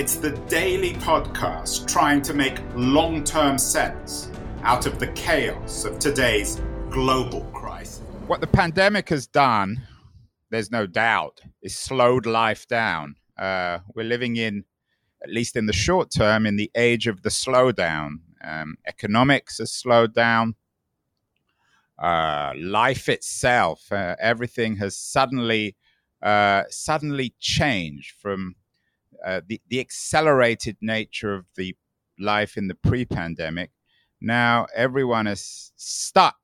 it's the daily podcast trying to make long term sense out of the chaos of today's global crisis. What the pandemic has done, there's no doubt, is slowed life down. Uh, we're living in, at least in the short term, in the age of the slowdown. Um, economics has slowed down. Uh, life itself, uh, everything has suddenly, uh, suddenly changed from uh, the, the accelerated nature of the life in the pre-pandemic. Now everyone is stuck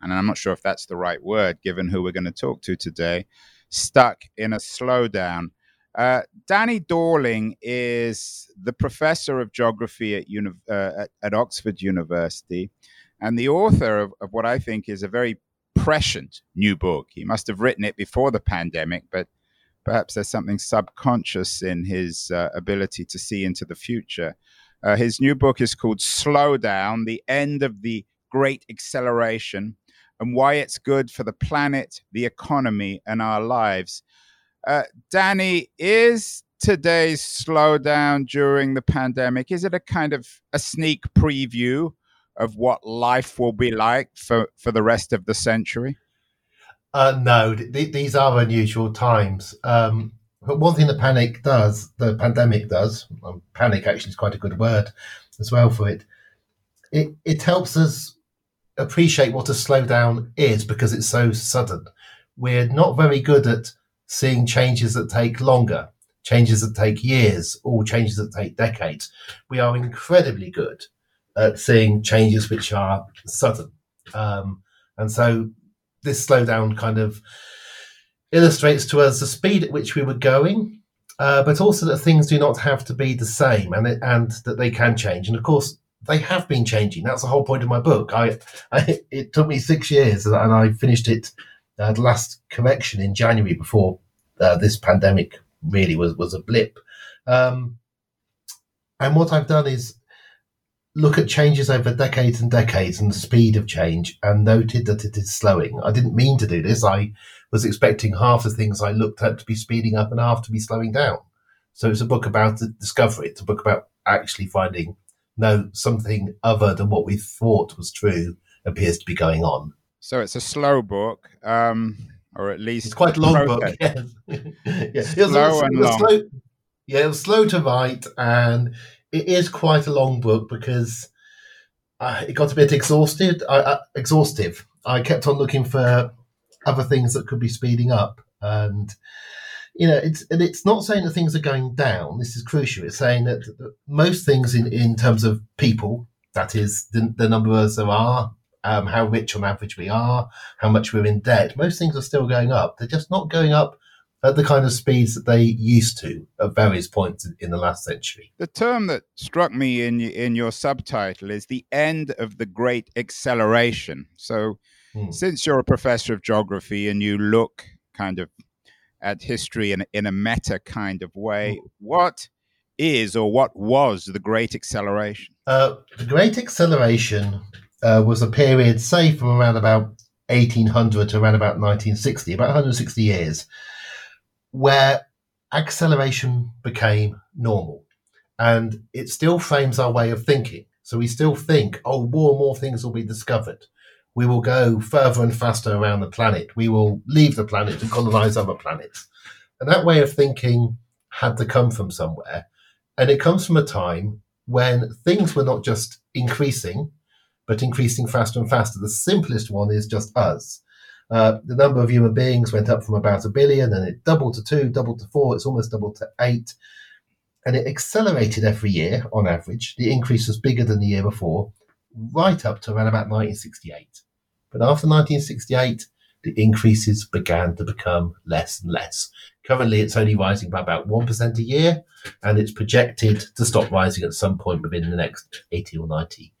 and i'm not sure if that's the right word given who we're going to talk to today stuck in a slowdown. Uh, danny dorling is the professor of geography at, uni- uh, at, at, oxford university and the author of, of what i think is a very prescient new book. He must have written it before the pandemic but perhaps there's something subconscious in his uh, ability to see into the future. Uh, his new book is called Slow Down The End of the Great Acceleration and Why It's Good for the Planet, the Economy, and Our Lives. Uh, Danny, is today's slowdown during the pandemic is it a kind of a sneak preview of what life will be like for, for the rest of the century? Uh, no, th- these are unusual times. Um, but one thing the panic does, the pandemic does, panic actually is quite a good word as well for it. It it helps us appreciate what a slowdown is because it's so sudden. We're not very good at seeing changes that take longer, changes that take years, or changes that take decades. We are incredibly good at seeing changes which are sudden. Um, and so this slowdown kind of illustrates to us the speed at which we were going, uh, but also that things do not have to be the same and it, and that they can change. And of course, they have been changing. That's the whole point of my book. I, I it took me six years, and I finished it uh, the last correction in January before uh, this pandemic really was was a blip. Um, and what I've done is look at changes over decades and decades and the speed of change and noted that it is slowing. I didn't mean to do this. I was expecting half the things I looked at to be speeding up and half to be slowing down. So it's a book about discovery. It's a book about actually finding no something other than what we thought was true appears to be going on. So it's a slow book, um, or at least it's quite a long book. Yeah, yeah. Slow it was, and it was long. Slow, yeah, it was slow to write, and it is quite a long book because uh, it got a bit exhausted. Uh, exhaustive. I kept on looking for other things that could be speeding up, and you know, it's and it's not saying that things are going down. This is crucial. It's saying that, most things in in terms of people, that is the, the numbers there are, um, how rich on average we are, how much we're in debt. Most things are still going up. They're just not going up at the kind of speeds that they used to at various points in the last century. The term that struck me in in your subtitle is the end of the great acceleration. So, hmm. since you're a professor of geography and you look kind of at history in, in a meta kind of way, hmm. what is or what was the great acceleration? Uh, the great acceleration uh, was a period, say, from around about 1800 to around about 1960, about 160 years where acceleration became normal. And it still frames our way of thinking. So we still think, oh, more and more things will be discovered. We will go further and faster around the planet. We will leave the planet and colonize other planets. And that way of thinking had to come from somewhere. And it comes from a time when things were not just increasing, but increasing faster and faster. The simplest one is just us. Uh, the number of human beings went up from about a billion and it doubled to two, doubled to four, it's almost doubled to eight. And it accelerated every year on average. The increase was bigger than the year before, right up to around about 1968. But after 1968, the increases began to become less and less. Currently, it's only rising by about 1% a year, and it's projected to stop rising at some point within the next 80 or 90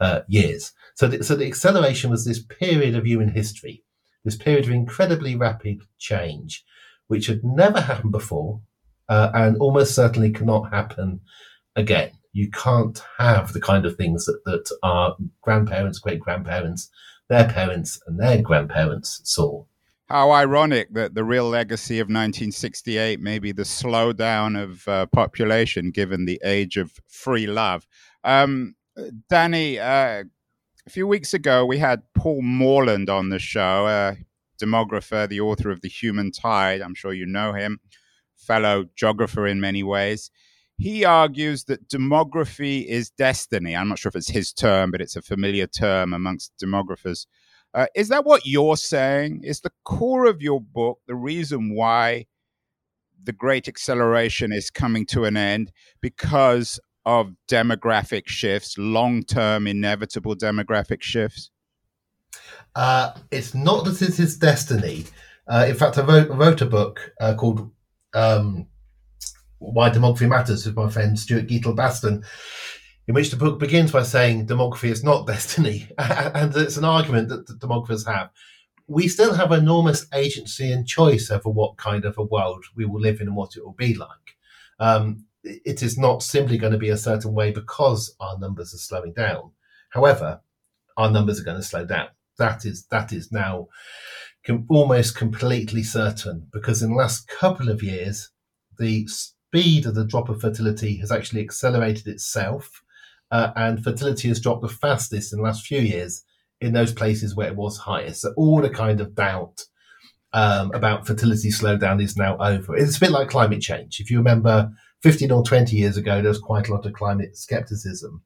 uh, years. So the, so the acceleration was this period of human history, this period of incredibly rapid change, which had never happened before uh, and almost certainly cannot happen again. You can't have the kind of things that, that our grandparents, great grandparents, their parents, and their grandparents saw. How ironic that the real legacy of 1968 may be the slowdown of uh, population given the age of free love. Um, Danny, uh, a few weeks ago, we had Paul Morland on the show, a demographer, the author of The Human Tide. I'm sure you know him, fellow geographer in many ways. He argues that demography is destiny. I'm not sure if it's his term, but it's a familiar term amongst demographers. Uh, is that what you're saying? Is the core of your book the reason why the great acceleration is coming to an end because of demographic shifts, long term inevitable demographic shifts? Uh, it's not that it's his destiny. Uh, in fact, I wrote, wrote a book uh, called um, Why Demography Matters with my friend Stuart Gietel-Basten, in which the book begins by saying demography is not destiny. and it's an argument that demographers have. We still have enormous agency and choice over what kind of a world we will live in and what it will be like. Um, it is not simply going to be a certain way because our numbers are slowing down. However, our numbers are going to slow down. That is that is now com- almost completely certain because in the last couple of years, the speed of the drop of fertility has actually accelerated itself, uh, and fertility has dropped the fastest in the last few years in those places where it was highest. So all the kind of doubt um, about fertility slowdown is now over. It's a bit like climate change. If you remember 15 or 20 years ago, there was quite a lot of climate skepticism.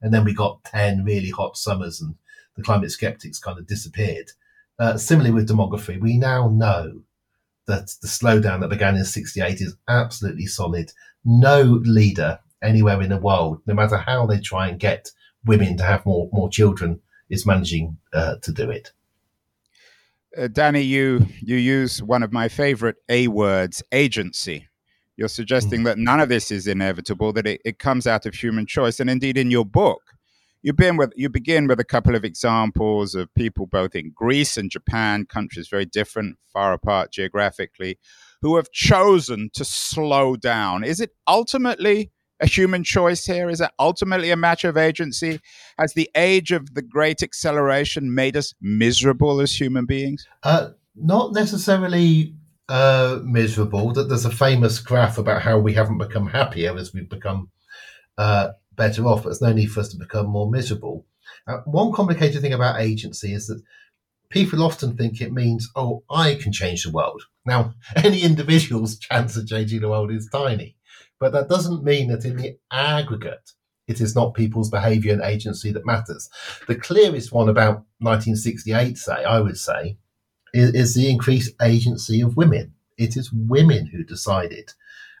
And then we got 10 really hot summers and the climate skeptics kind of disappeared. Uh, similarly with demography, we now know that the slowdown that began in 68 is absolutely solid. No leader anywhere in the world, no matter how they try and get women to have more, more children, is managing uh, to do it. Uh, Danny, you you use one of my favorite A words, agency. You're suggesting mm. that none of this is inevitable, that it, it comes out of human choice. And indeed, in your book, you begin with you begin with a couple of examples of people both in Greece and Japan, countries very different, far apart geographically, who have chosen to slow down. Is it ultimately a human choice here? Is it ultimately a matter of agency? Has the age of the great acceleration made us miserable as human beings? Uh, not necessarily uh, miserable. That there's a famous graph about how we haven't become happier as we've become uh, better off, but there's no need for us to become more miserable. Uh, one complicated thing about agency is that people often think it means, oh, I can change the world. Now, any individual's chance of changing the world is tiny, but that doesn't mean that in the aggregate, it is not people's behaviour and agency that matters. The clearest one about 1968, say, I would say, is, is the increased agency of women. It is women who decided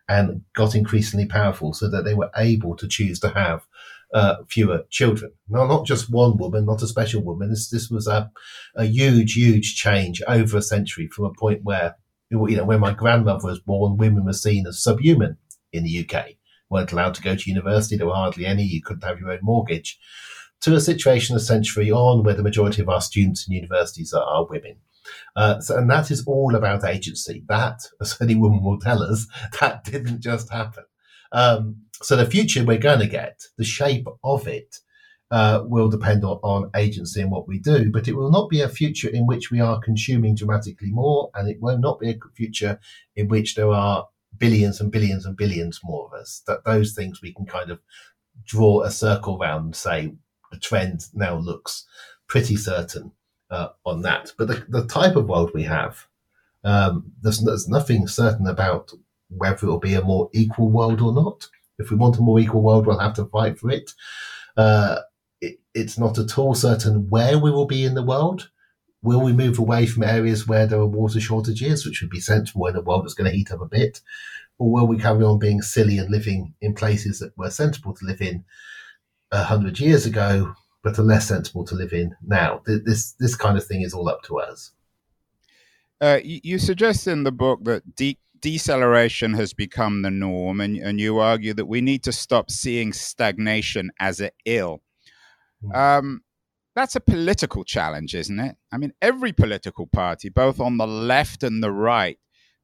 and got increasingly powerful so that they were able to choose to have uh, fewer children. Now, not just one woman, not a special woman. This, this was a, a huge, huge change over a century from a point where, you know, when my grandmother was born, women were seen as subhuman in the UK. weren't allowed to go to university. There were hardly any. You couldn't have your own mortgage. To a situation a century on where the majority of our students in universities are, are women. Uh, so, and that is all about agency. That, as any woman will tell us, that didn't just happen. Um, so the future we're going to get, the shape of it, uh, will depend on, on, agency and what we do, but it will not be a future in which we are consuming dramatically more, and it will not be a future in which there are billions and billions and billions more of us. That those things we can kind of draw a circle around and say the trend now looks pretty certain uh, on that. But the, the type of world we have, um, there's, there's nothing certain about whether it will be a more equal world or not. If we want a more equal world, we'll have to fight for it. Uh, it it's not at all certain where we will be in the world. Will we move away from areas where there are water shortages, which would be sensible in a world that's going to heat up a bit? Or will we carry on being silly and living in places that were sensible to live in a hundred years ago, but are less sensible to live in now. This this kind of thing is all up to us. Uh, you, you, suggest in the book that de- deceleration has become the norm, and, and you argue that we need to stop seeing stagnation as an ill. Mm. Um, that's a political challenge, isn't it? I mean, every political party, both on the left and the right,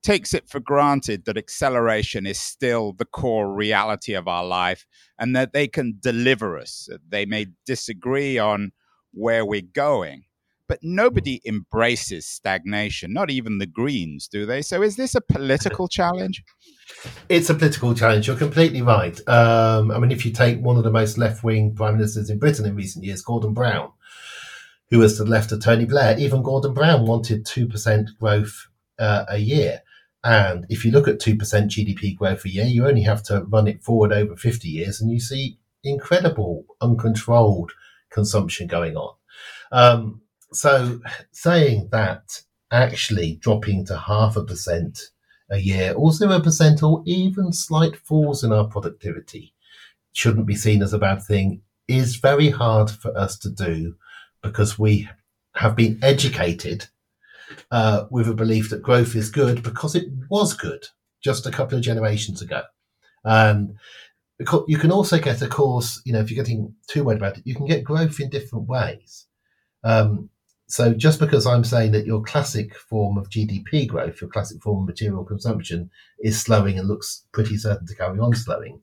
takes it for granted that acceleration is still the core reality of our life and that they can deliver us. They may disagree on where we're going, but nobody embraces stagnation, not even the Greens, do they? So is this a political challenge? It's a political challenge. You're completely right. Um, I mean, if you take one of the most left wing prime ministers in Britain in recent years, Gordon Brown, who was to the left of Tony Blair, even Gordon Brown wanted 2% growth uh, a year. And if you look at 2% GDP growth a year, you only have to run it forward over 50 years and you see incredible, uncontrolled consumption going on. Um, so saying that actually dropping to half a percent a year or zero percent or even slight falls in our productivity shouldn't be seen as a bad thing is very hard for us to do because we have been educated uh, with a belief that growth is good because it was good just a couple of generations ago. And you can also get, of course, you know, if you're getting too worried about it, you can get growth in different ways. Um, so just because I'm saying that your classic form of GDP growth, your classic form of material consumption is slowing and looks pretty certain to carry on slowing,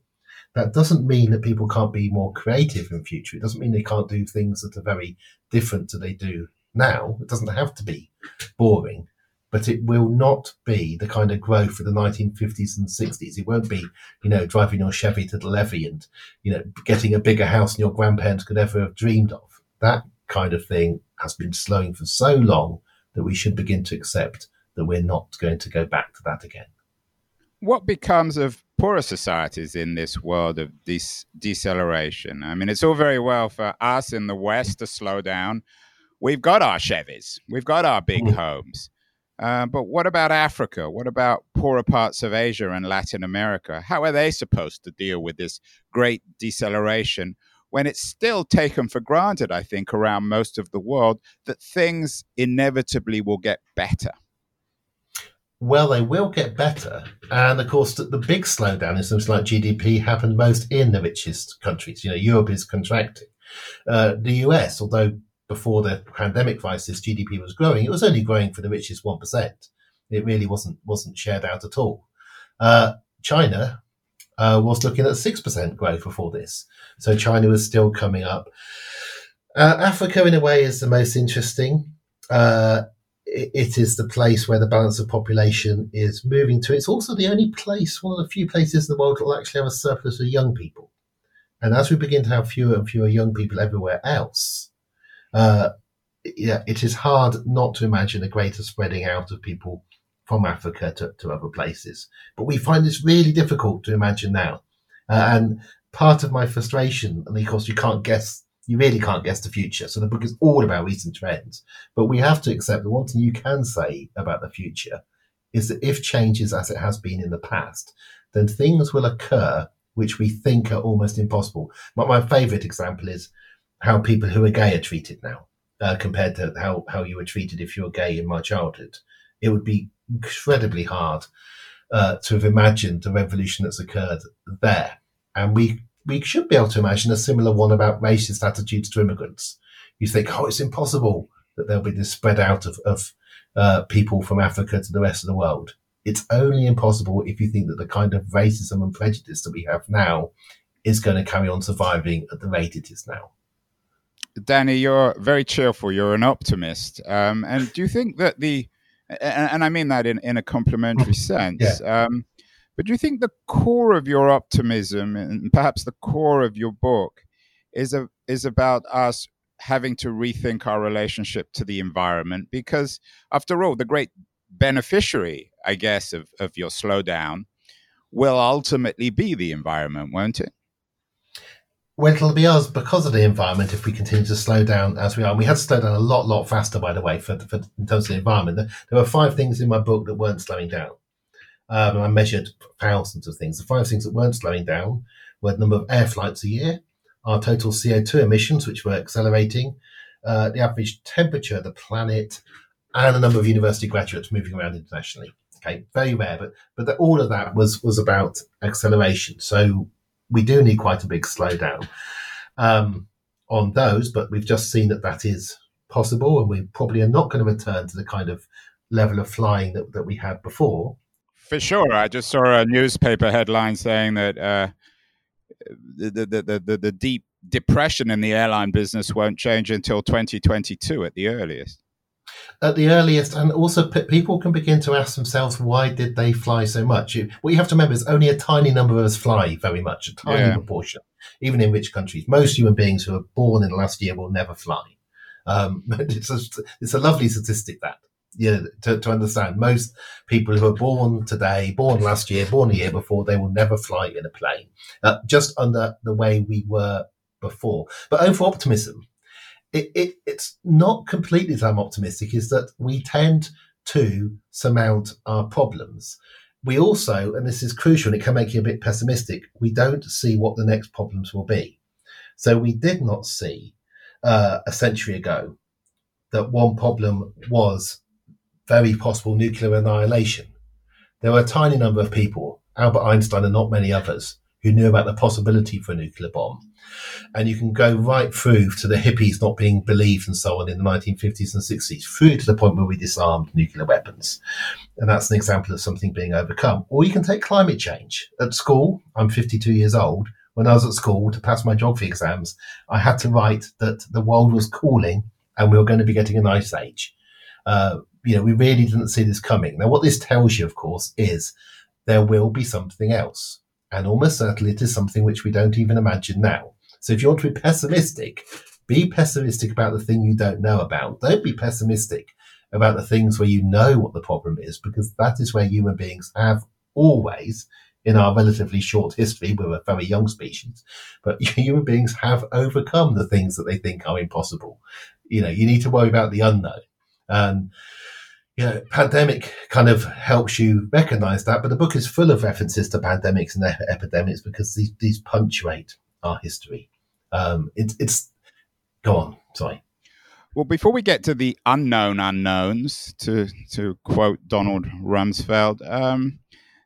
that doesn't mean that people can't be more creative in future. It doesn't mean they can't do things that are very different to they do now. It doesn't have to be boring, but it will not be the kind of growth of the 1950s and 60s. It won't be, you know, driving your Chevy to the levee and, you know, getting a bigger house than your grandparents could ever have dreamed of. That kind of thing has been slowing for so long that we should begin to accept that we're not going to go back to that again. What becomes of poorer societies in this world of this deceleration? I mean, it's all very well for us in the West to slow down. We've got our Chevys, we've got our big mm. homes. Uh, but what about Africa? What about poorer parts of Asia and Latin America? How are they supposed to deal with this great deceleration when it's still taken for granted, I think, around most of the world that things inevitably will get better. Well, they will get better. And of course, the, the big slowdown in something like GDP happened most in the richest countries. You know, Europe is contracting. Uh, the US, although before the pandemic crisis, GDP was growing, it was only growing for the richest 1%. It really wasn't, wasn't shared out at all. Uh, China uh, was looking at 6% growth before this. So China was still coming up. Uh, Africa, in a way, is the most interesting. Uh, it, it is the place where the balance of population is moving to. It's also the only place, one of the few places in the world that will actually have a surplus of young people. And as we begin to have fewer and fewer young people everywhere else, uh, yeah, it is hard not to imagine a greater spreading out of people from Africa to, to other places. But we find this really difficult to imagine now. Uh, and part of my frustration, and of course, you can't guess, you really can't guess the future. So the book is all about recent trends. But we have to accept that one thing you can say about the future is that if change is as it has been in the past, then things will occur which we think are almost impossible. But my favorite example is how people who are gay are treated now. Uh, compared to how, how you were treated if you were gay in my childhood. It would be incredibly hard uh, to have imagined the revolution that's occurred there. And we we should be able to imagine a similar one about racist attitudes to immigrants. You think, oh, it's impossible that there'll be this spread out of, of uh, people from Africa to the rest of the world. It's only impossible if you think that the kind of racism and prejudice that we have now is going to carry on surviving at the rate it is now. Danny, you're very cheerful. You're an optimist. Um, and do you think that the and, and I mean that in, in a complimentary sense. Yeah. Um, but do you think the core of your optimism and perhaps the core of your book is a, is about us having to rethink our relationship to the environment? Because after all, the great beneficiary, I guess, of, of your slowdown will ultimately be the environment, won't it? Well, it'll be us because of the environment if we continue to slow down as we are. And we had to slow down a lot, lot faster, by the way, for, for in terms of the environment. There were five things in my book that weren't slowing down. Um, I measured thousands of things. The five things that weren't slowing down were the number of air flights a year, our total CO2 emissions, which were accelerating, uh, the average temperature of the planet, and the number of university graduates moving around internationally. Okay, very rare, but but the, all of that was was about acceleration. So we do need quite a big slowdown um, on those, but we've just seen that that is possible, and we probably are not going to return to the kind of level of flying that, that we had before. For sure, I just saw a newspaper headline saying that uh, the, the, the the the deep depression in the airline business won't change until 2022 at the earliest at the earliest, and also p- people can begin to ask themselves why did they fly so much. You, what you have to remember is only a tiny number of us fly very much, a tiny yeah. proportion, even in rich countries. Most human beings who are born in the last year will never fly. Um, it's a, it's a lovely statistic that yeah, to, to understand. Most people who are born today, born last year, born a year before, they will never fly in a plane, uh, just under the way we were before. But over optimism, it, it, it's not completely that I'm optimistic, is that we tend to surmount our problems. We also, and this is crucial and it can make you a bit pessimistic, we don't see what the next problems will be. So we did not see uh, a century ago that one problem was very possible nuclear annihilation. There were a tiny number of people, Albert Einstein and not many others, who knew about the possibility for a nuclear bomb. And you can go right through to the hippies not being believed and so on in the 1950s and 60s, through to the point where we disarmed nuclear weapons. And that's an example of something being overcome. Or you can take climate change. At school, I'm 52 years old. When I was at school to pass my geography exams, I had to write that the world was cooling and we were going to be getting an ice age. Uh, you know, we really didn't see this coming. Now, what this tells you, of course, is there will be something else. And almost certainly it is something which we don't even imagine now. So if you want to be pessimistic, be pessimistic about the thing you don't know about. Don't be pessimistic about the things where you know what the problem is, because that is where human beings have always, in our relatively short history, we're a very young species, but human beings have overcome the things that they think are impossible. You know, you need to worry about the unknown. And you know, pandemic kind of helps you recognize that, but the book is full of references to pandemics and epidemics because these, these punctuate our history. Um, it, it's go on. Sorry. Well, before we get to the unknown unknowns, to to quote Donald Rumsfeld, um,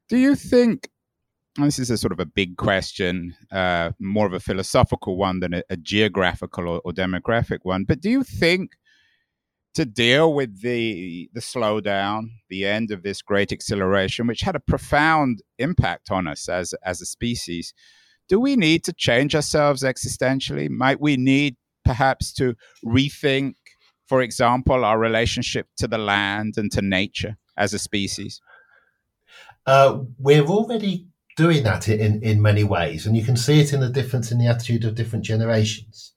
do you think? this is a sort of a big question, uh, more of a philosophical one than a, a geographical or, or, demographic one. But do you think to deal with the the slowdown, the end of this great acceleration, which had a profound impact on us as as a species, do we need to change ourselves existentially? Might we need perhaps to rethink, for example, our relationship to the land and to nature as a species? Uh, we're already doing that in, in many ways, and you can see it in the difference in the attitude of different generations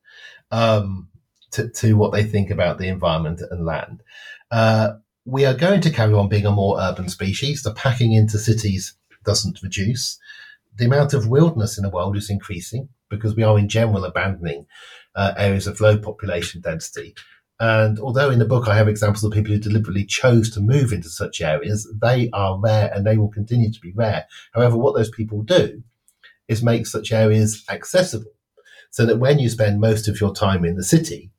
um, to, to what they think about the environment and land. Uh, we are going to carry on being a more urban species. The packing into cities doesn't reduce the amount of wilderness in the world is increasing because we are in general abandoning uh, areas of low population density. And although in the book I have examples of people who deliberately chose to move into such areas, they are rare and they will continue to be rare. However, what those people do is make such areas accessible so that when you spend most of your time in the city,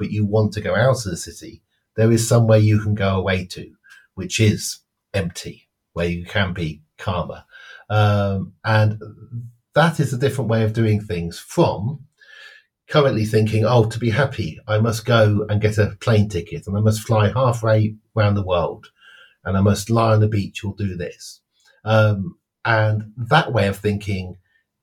but you want to go out of the city, there is somewhere you can go away to, which is empty, where you can be calmer. Um, and that is a different way of doing things from currently thinking, oh, to be happy, I must go and get a plane ticket and I must fly halfway around the world and I must lie on the beach or do this. Um, and that way of thinking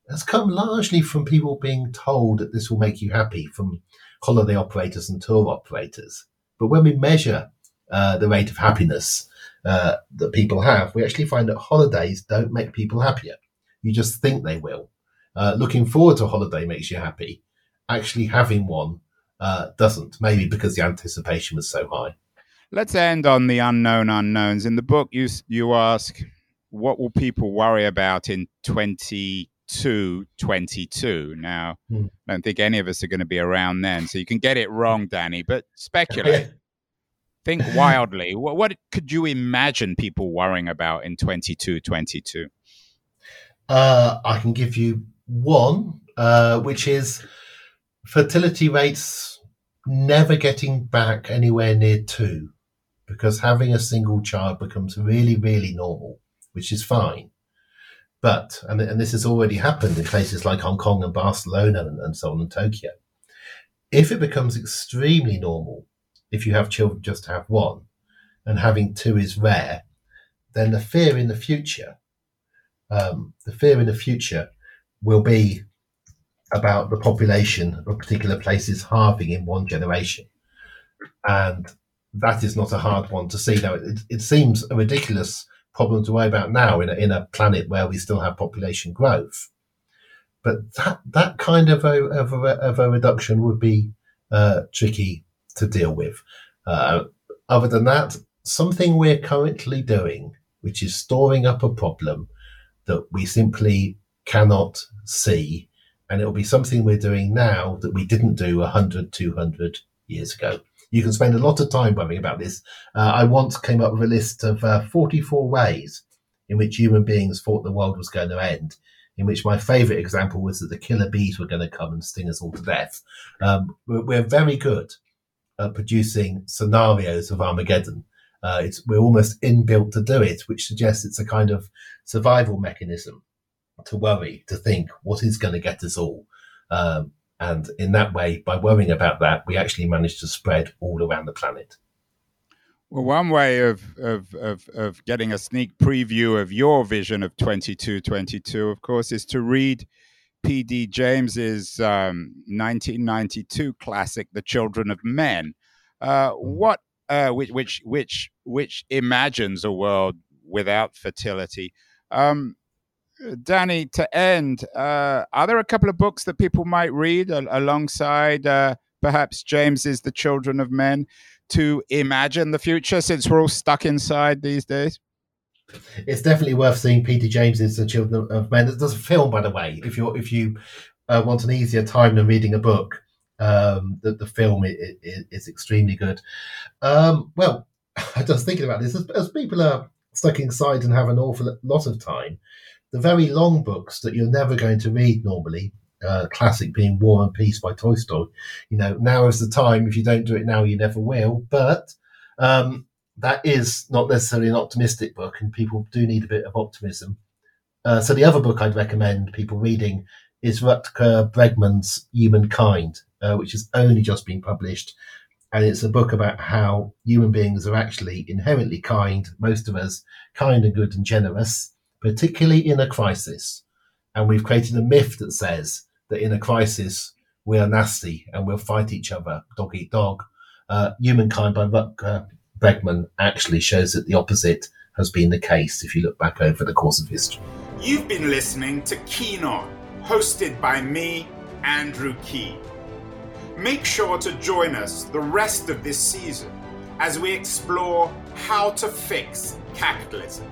has come largely from people being told that this will make you happy from holiday operators and tour operators. But when we measure uh, the rate of happiness uh, that people have, we actually find that holidays don't make people happier. You just think they will. Uh, looking forward to a holiday makes you happy. Actually, having one uh, doesn't, maybe because the anticipation was so high. Let's end on the unknown unknowns. In the book, you you ask, what will people worry about in 2222? Now, hmm. I don't think any of us are going to be around then, so you can get it wrong, Danny, but speculate. think wildly. What, what, could you imagine people worrying about in 22 22? Uh, I can give you one, uh, which is fertility rates never getting back anywhere near two. because having a single child becomes really, really normal, which is fine. But, and, and this has already happened in places like Hong Kong and Barcelona and, and so on and Tokyo. If it becomes extremely normal, if you have children just to have one, and having two is rare, then the fear in the future, um, the fear in the future will be about the population of particular places halving in one generation. And that is not a hard one to see. Now, it, it seems a ridiculous problem to worry about now in a, in a planet where we still have population growth. But that, that kind of a, of a, of a reduction would be uh, tricky to deal with. Uh, other than that, something we're currently doing, which is storing up a problem that we simply cannot see. And it'll be something we're doing now that we didn't do 100, 200 years ago. You can spend a lot of time worrying about this. Uh, I once came up with a list of uh, 44 ways in which human beings thought the world was going to end, in which my favorite example was that the killer bees were going to come and sting us all to death. Um, we're, we're, very good at producing scenarios of Armageddon. Uh, it's, we're almost inbuilt to do it, which suggests it's a kind of survival mechanism to worry, to think what is going to get us all. Um, and in that way, by worrying about that, we actually manage to spread all around the planet. Well, one way of, of, of, of getting a sneak preview of your vision of 2222, of course, is to read P.D. James's um, 1992 classic, The Children of Men. Uh, hmm. what, uh, which, which, which, which imagines a world without fertility. Um, Danny, to end, uh, are there a couple of books that people might read alongside uh, perhaps James's The Children of Men to imagine the future since we're all stuck inside these days? It's definitely worth seeing Peter James's The Children of Men. There's a film, by the way, if you if you uh, want an easier time than reading a book. Um, the, the film is, is extremely good. Um, well, I was thinking about this as, as people are stuck inside and have an awful lot of time the very long books that you're never going to read normally, uh, classic being War and Peace by Tolstoy. You know, now is the time. If you don't do it now, you never will. But um, that is not necessarily an optimistic book, and people do need a bit of optimism. Uh, so the other book I'd recommend people reading is Rutger Bregman's Humankind, uh, which has only just been published. And it's a book about how human beings are actually inherently kind, most of us kind and good and generous particularly in a crisis. And we've created a myth that says that in a crisis, we are nasty and we'll fight each other, dog eat dog. Uh, Humankind by Rutger Bregman actually shows that the opposite has been the case if you look back over the course of history. You've been listening to Keen On, hosted by me, Andrew Keen. Make sure to join us the rest of this season as we explore how to fix capitalism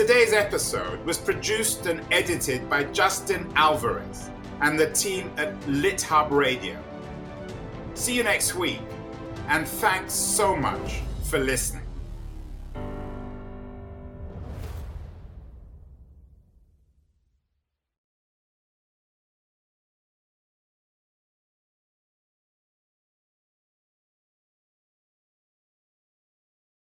Today's episode was produced and edited by Justin Alvarez and the team at LitHub Radio. See you next week, and thanks so much for listening.